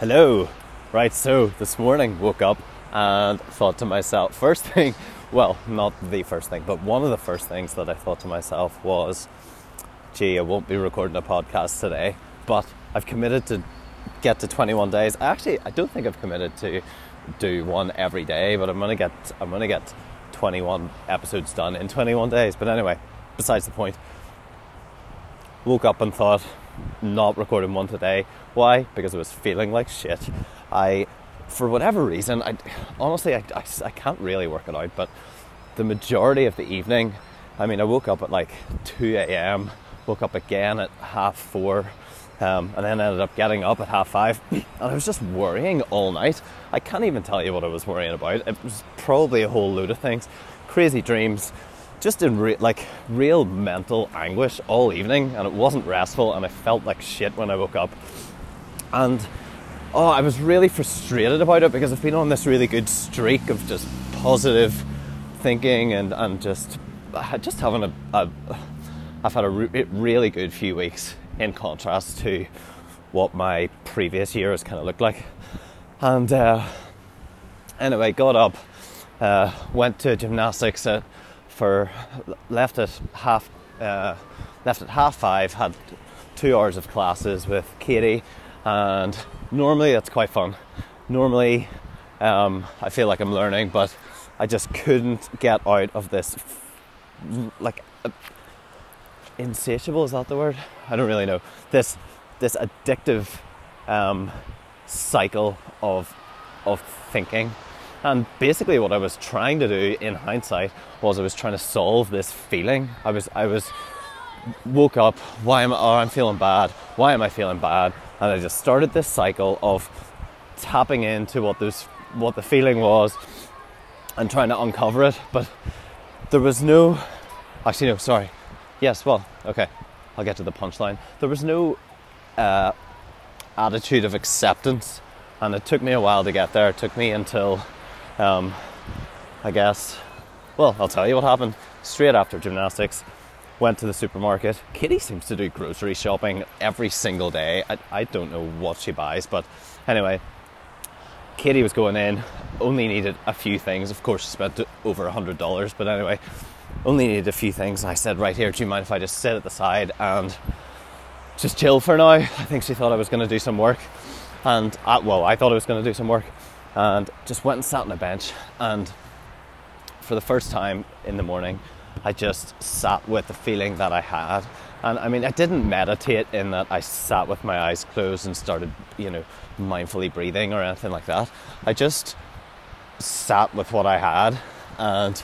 Hello. Right, so this morning woke up and thought to myself, first thing, well, not the first thing, but one of the first things that I thought to myself was, gee, I won't be recording a podcast today, but I've committed to get to 21 days. Actually, I don't think I've committed to do one every day, but I'm gonna get I'm gonna get 21 episodes done in 21 days. But anyway, besides the point. Woke up and thought, not recording one today. Why? Because I was feeling like shit. I, for whatever reason, I honestly I, I, I can't really work it out, but the majority of the evening, I mean, I woke up at like 2 a.m. Woke up again at half four um, and then ended up getting up at half five, and I was just worrying all night. I can't even tell you what I was worrying about. It was probably a whole load of things, crazy dreams, just in re- like real mental anguish all evening, and it wasn't restful, and I felt like shit when I woke up. And oh, I was really frustrated about it because I've been on this really good streak of just positive thinking and and just just having a, a I've had a re- really good few weeks in contrast to what my previous year has kind of looked like. And uh, anyway, got up, uh, went to gymnastics at, for left at half uh, left at half five. Had two hours of classes with Katie, and normally it's quite fun. Normally, um, I feel like I'm learning, but I just couldn't get out of this like insatiable is that the word i don't really know this this addictive um, cycle of of thinking and basically what i was trying to do in hindsight was i was trying to solve this feeling. I was i was woke up why am I, oh, i'm feeling bad. Why am i feeling bad? And i just started this cycle of tapping into what those what the feeling was and trying to uncover it. But there was no actually no sorry. Yes, well, okay, I'll get to the punchline. There was no uh, attitude of acceptance, and it took me a while to get there. It took me until, um, I guess, well, I'll tell you what happened. Straight after gymnastics, went to the supermarket. Kitty seems to do grocery shopping every single day. I, I don't know what she buys, but anyway, Kitty was going in, only needed a few things. Of course, she spent over a hundred dollars, but anyway, only needed a few things. I said, right here, do you mind if I just sit at the side and just chill for now? I think she thought I was going to do some work, and I, uh, well, I thought I was going to do some work, and just went and sat on a bench. And for the first time in the morning, I just sat with the feeling that I had. And I mean, I didn't meditate in that I sat with my eyes closed and started, you know, mindfully breathing or anything like that. I just sat with what I had and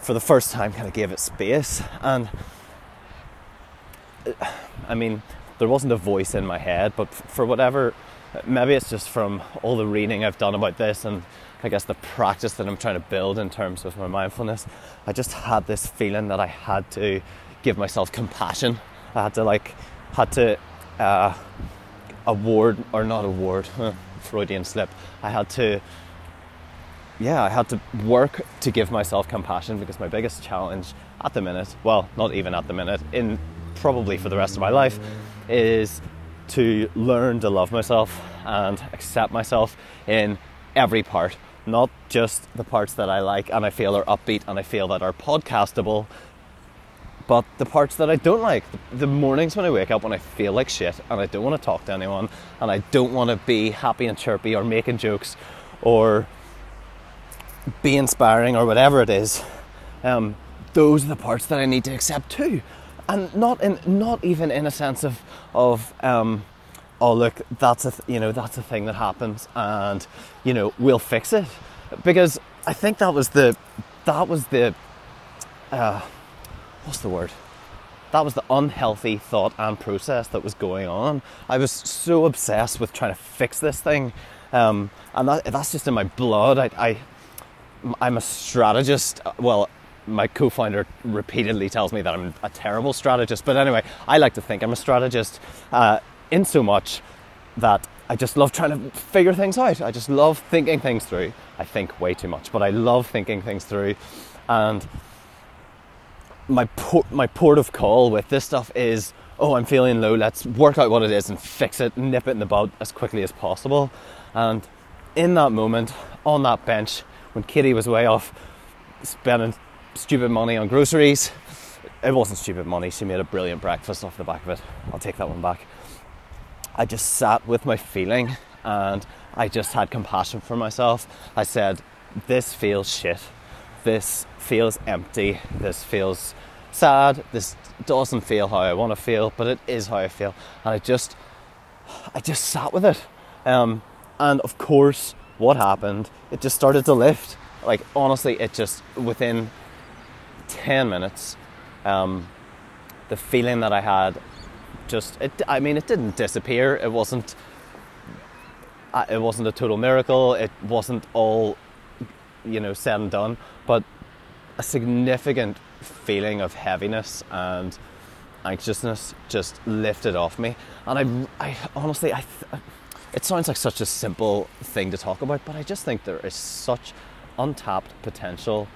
for the first time kind of gave it space and I mean there wasn't a voice in my head but for whatever maybe it's just from all the reading I've done about this and I guess the practice that I'm trying to build in terms of my mindfulness I just had this feeling that I had to give myself compassion. I had to like had to uh, award or not award Freudian slip. I had to yeah, I had to work to give myself compassion because my biggest challenge at the minute, well, not even at the minute, in probably for the rest of my life, is to learn to love myself and accept myself in every part, not just the parts that I like and I feel are upbeat and I feel that are podcastable, but the parts that I don't like. The mornings when I wake up when I feel like shit and I don't want to talk to anyone and I don't want to be happy and chirpy or making jokes or be inspiring or whatever it is, um, those are the parts that I need to accept too, and not in not even in a sense of of um, oh look that's a th- you know that's a thing that happens and you know we'll fix it because I think that was the that was the uh, what's the word that was the unhealthy thought and process that was going on. I was so obsessed with trying to fix this thing, um, and that, that's just in my blood. I, I I'm a strategist. Well, my co-founder repeatedly tells me that I'm a terrible strategist, but anyway, I like to think I'm a strategist uh, in so much that I just love trying to figure things out. I just love thinking things through. I think way too much, but I love thinking things through. And my port, my port of call with this stuff is oh, I'm feeling low, let's work out what it is and fix it, nip it in the bud as quickly as possible. And in that moment, on that bench, when Kitty was way off spending stupid money on groceries, it wasn't stupid money. She made a brilliant breakfast off the back of it. I'll take that one back. I just sat with my feeling and I just had compassion for myself. I said, This feels shit. This feels empty. This feels sad. This doesn't feel how I want to feel, but it is how I feel. And I just, I just sat with it. Um, and of course, what happened? It just started to lift. Like honestly, it just within ten minutes, um, the feeling that I had just it. I mean, it didn't disappear. It wasn't. Uh, it wasn't a total miracle. It wasn't all, you know, said and done. But a significant feeling of heaviness and anxiousness just lifted off me. And I, I honestly, I, it sounds like such a simple thing to talk about, but I just think there is such untapped potential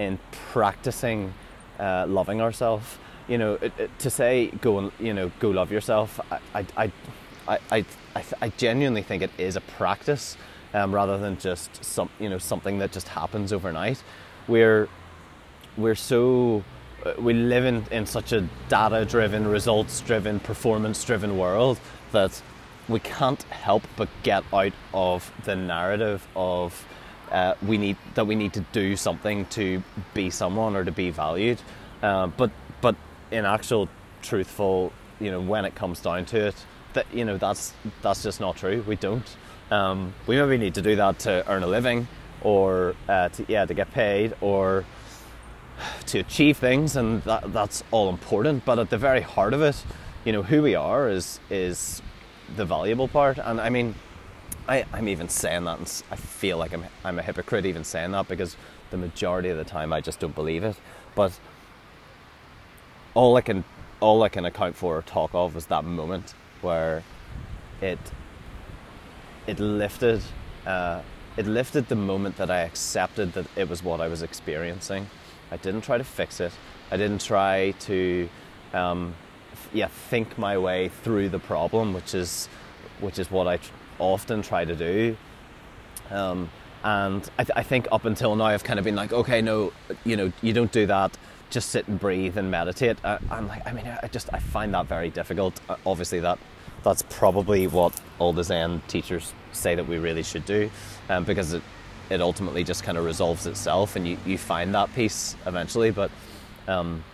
in practicing uh, loving ourselves. You know, it, it, to say go and you know go love yourself. I, I, I, I, I, I genuinely think it is a practice um, rather than just some you know something that just happens overnight. We're we're so uh, we live in, in such a data driven, results driven, performance driven world that we can't help but get out of the narrative of uh, we need that we need to do something to be someone or to be valued. Uh, but but in actual truthful, you know, when it comes down to it, that you know that's that's just not true. We don't. Um, we maybe need to do that to earn a living, or uh, to, yeah, to get paid, or to achieve things, and that, that's all important. But at the very heart of it, you know, who we are is is the valuable part. And I mean, I, I'm even saying that, and I feel like I'm I'm a hypocrite even saying that because the majority of the time I just don't believe it. But all I can all I can account for or talk of is that moment where it it lifted uh, it lifted the moment that I accepted that it was what I was experiencing I didn't try to fix it. I didn't try to, um, yeah, think my way through the problem, which is, which is what I often try to do. Um, and I, th- I, think up until now, I've kind of been like, okay, no, you know, you don't do that. Just sit and breathe and meditate. I, I'm like, I mean, I just I find that very difficult. Uh, obviously, that that's probably what all the Zen teachers say that we really should do, um, because it it ultimately just kind of resolves itself and you, you find that peace eventually. But um,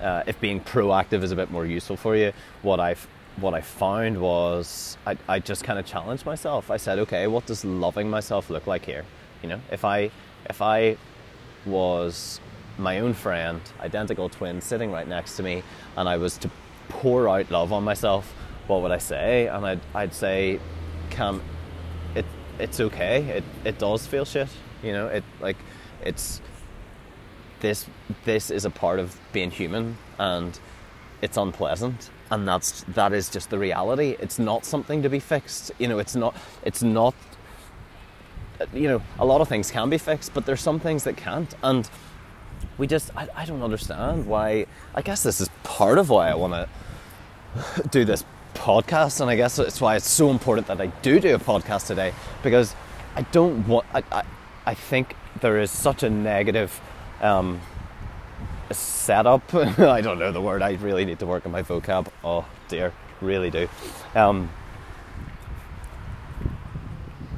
uh, if being proactive is a bit more useful for you, what I what I found was I, I just kind of challenged myself. I said, okay, what does loving myself look like here? You know, if I if I was my own friend, identical twin, sitting right next to me, and I was to pour out love on myself, what would I say? And I'd, I'd say, Cam, it's okay. It it does feel shit. You know, it like it's this this is a part of being human and it's unpleasant and that's that is just the reality it's not something to be fixed you know it's not it's not you know a lot of things can be fixed but there's some things that can't and we just i, I don't understand why i guess this is part of why i want to do this podcast, and I guess that's why it's so important that I do do a podcast today because I don't want. I, I, I think there is such a negative um, setup. I don't know the word. I really need to work on my vocab. Oh dear, really do. Um,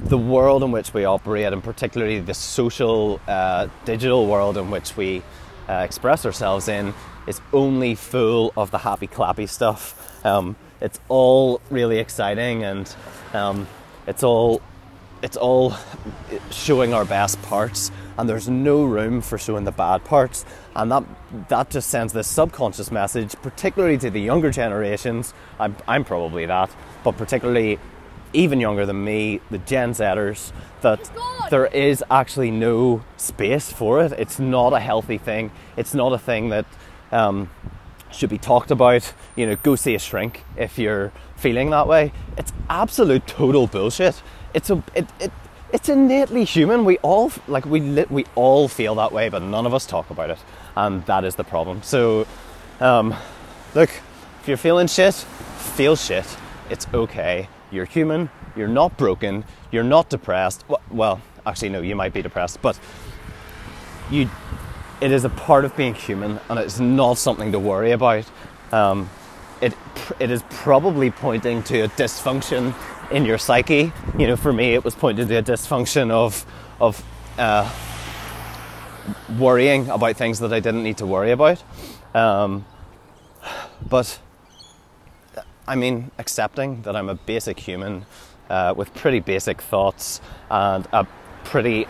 the world in which we operate, and particularly the social, uh, digital world in which we uh, express ourselves in, is only full of the happy clappy stuff. Um, it's all really exciting and um, it's all it's all showing our best parts and there's no room for showing the bad parts and that that just sends this subconscious message particularly to the younger generations I'm, I'm probably that but particularly even younger than me the gen zers that there is actually no space for it it's not a healthy thing it's not a thing that um, should be talked about. You know, go see a shrink if you're feeling that way. It's absolute total bullshit. It's a it, it it's innately human. We all like we we all feel that way, but none of us talk about it, and that is the problem. So, um, look, If you're feeling shit, feel shit. It's okay. You're human. You're not broken. You're not depressed. Well, actually, no, you might be depressed, but you. It is a part of being human, and it's not something to worry about. Um, it it is probably pointing to a dysfunction in your psyche. You know, for me, it was pointing to a dysfunction of of uh, worrying about things that I didn't need to worry about. Um, but I mean, accepting that I'm a basic human uh, with pretty basic thoughts and a pretty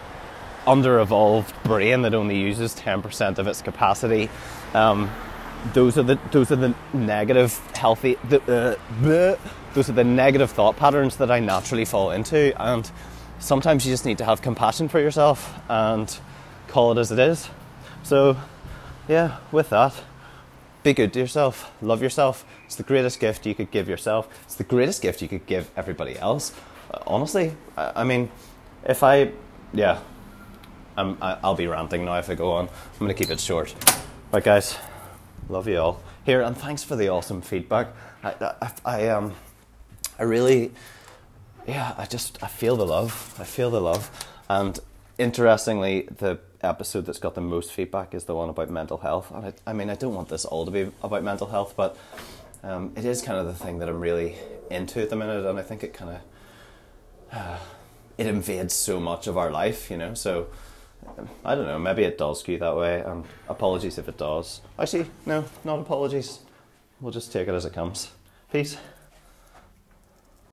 under evolved brain that only uses 10% of its capacity. Um, those are the those are the negative healthy the, uh, bleh, those are the negative thought patterns that I naturally fall into. And sometimes you just need to have compassion for yourself and call it as it is. So yeah with that be good to yourself love yourself. It's the greatest gift you could give yourself. It's the greatest gift you could give everybody else. Uh, honestly I, I, mean if I yeah I'm, I'll be ranting now if I go on. I'm to keep it short. Right guys Love you all. Here, and thanks for the awesome feedback. I, I, I, um, I really, yeah, I just, I feel the love. I feel the love. And interestingly, the episode that's got the most feedback is the one about mental health. And I, I mean, I don't want this all to be about mental health, but um, it is kind of the thing that I'm really into at the minute, and I think it kind of, uh, it invades so much of our life, you know. So I don't know, maybe it does skew that way. Um, apologies if it does. Actually, no, not apologies. We'll just take it as it comes. Peace.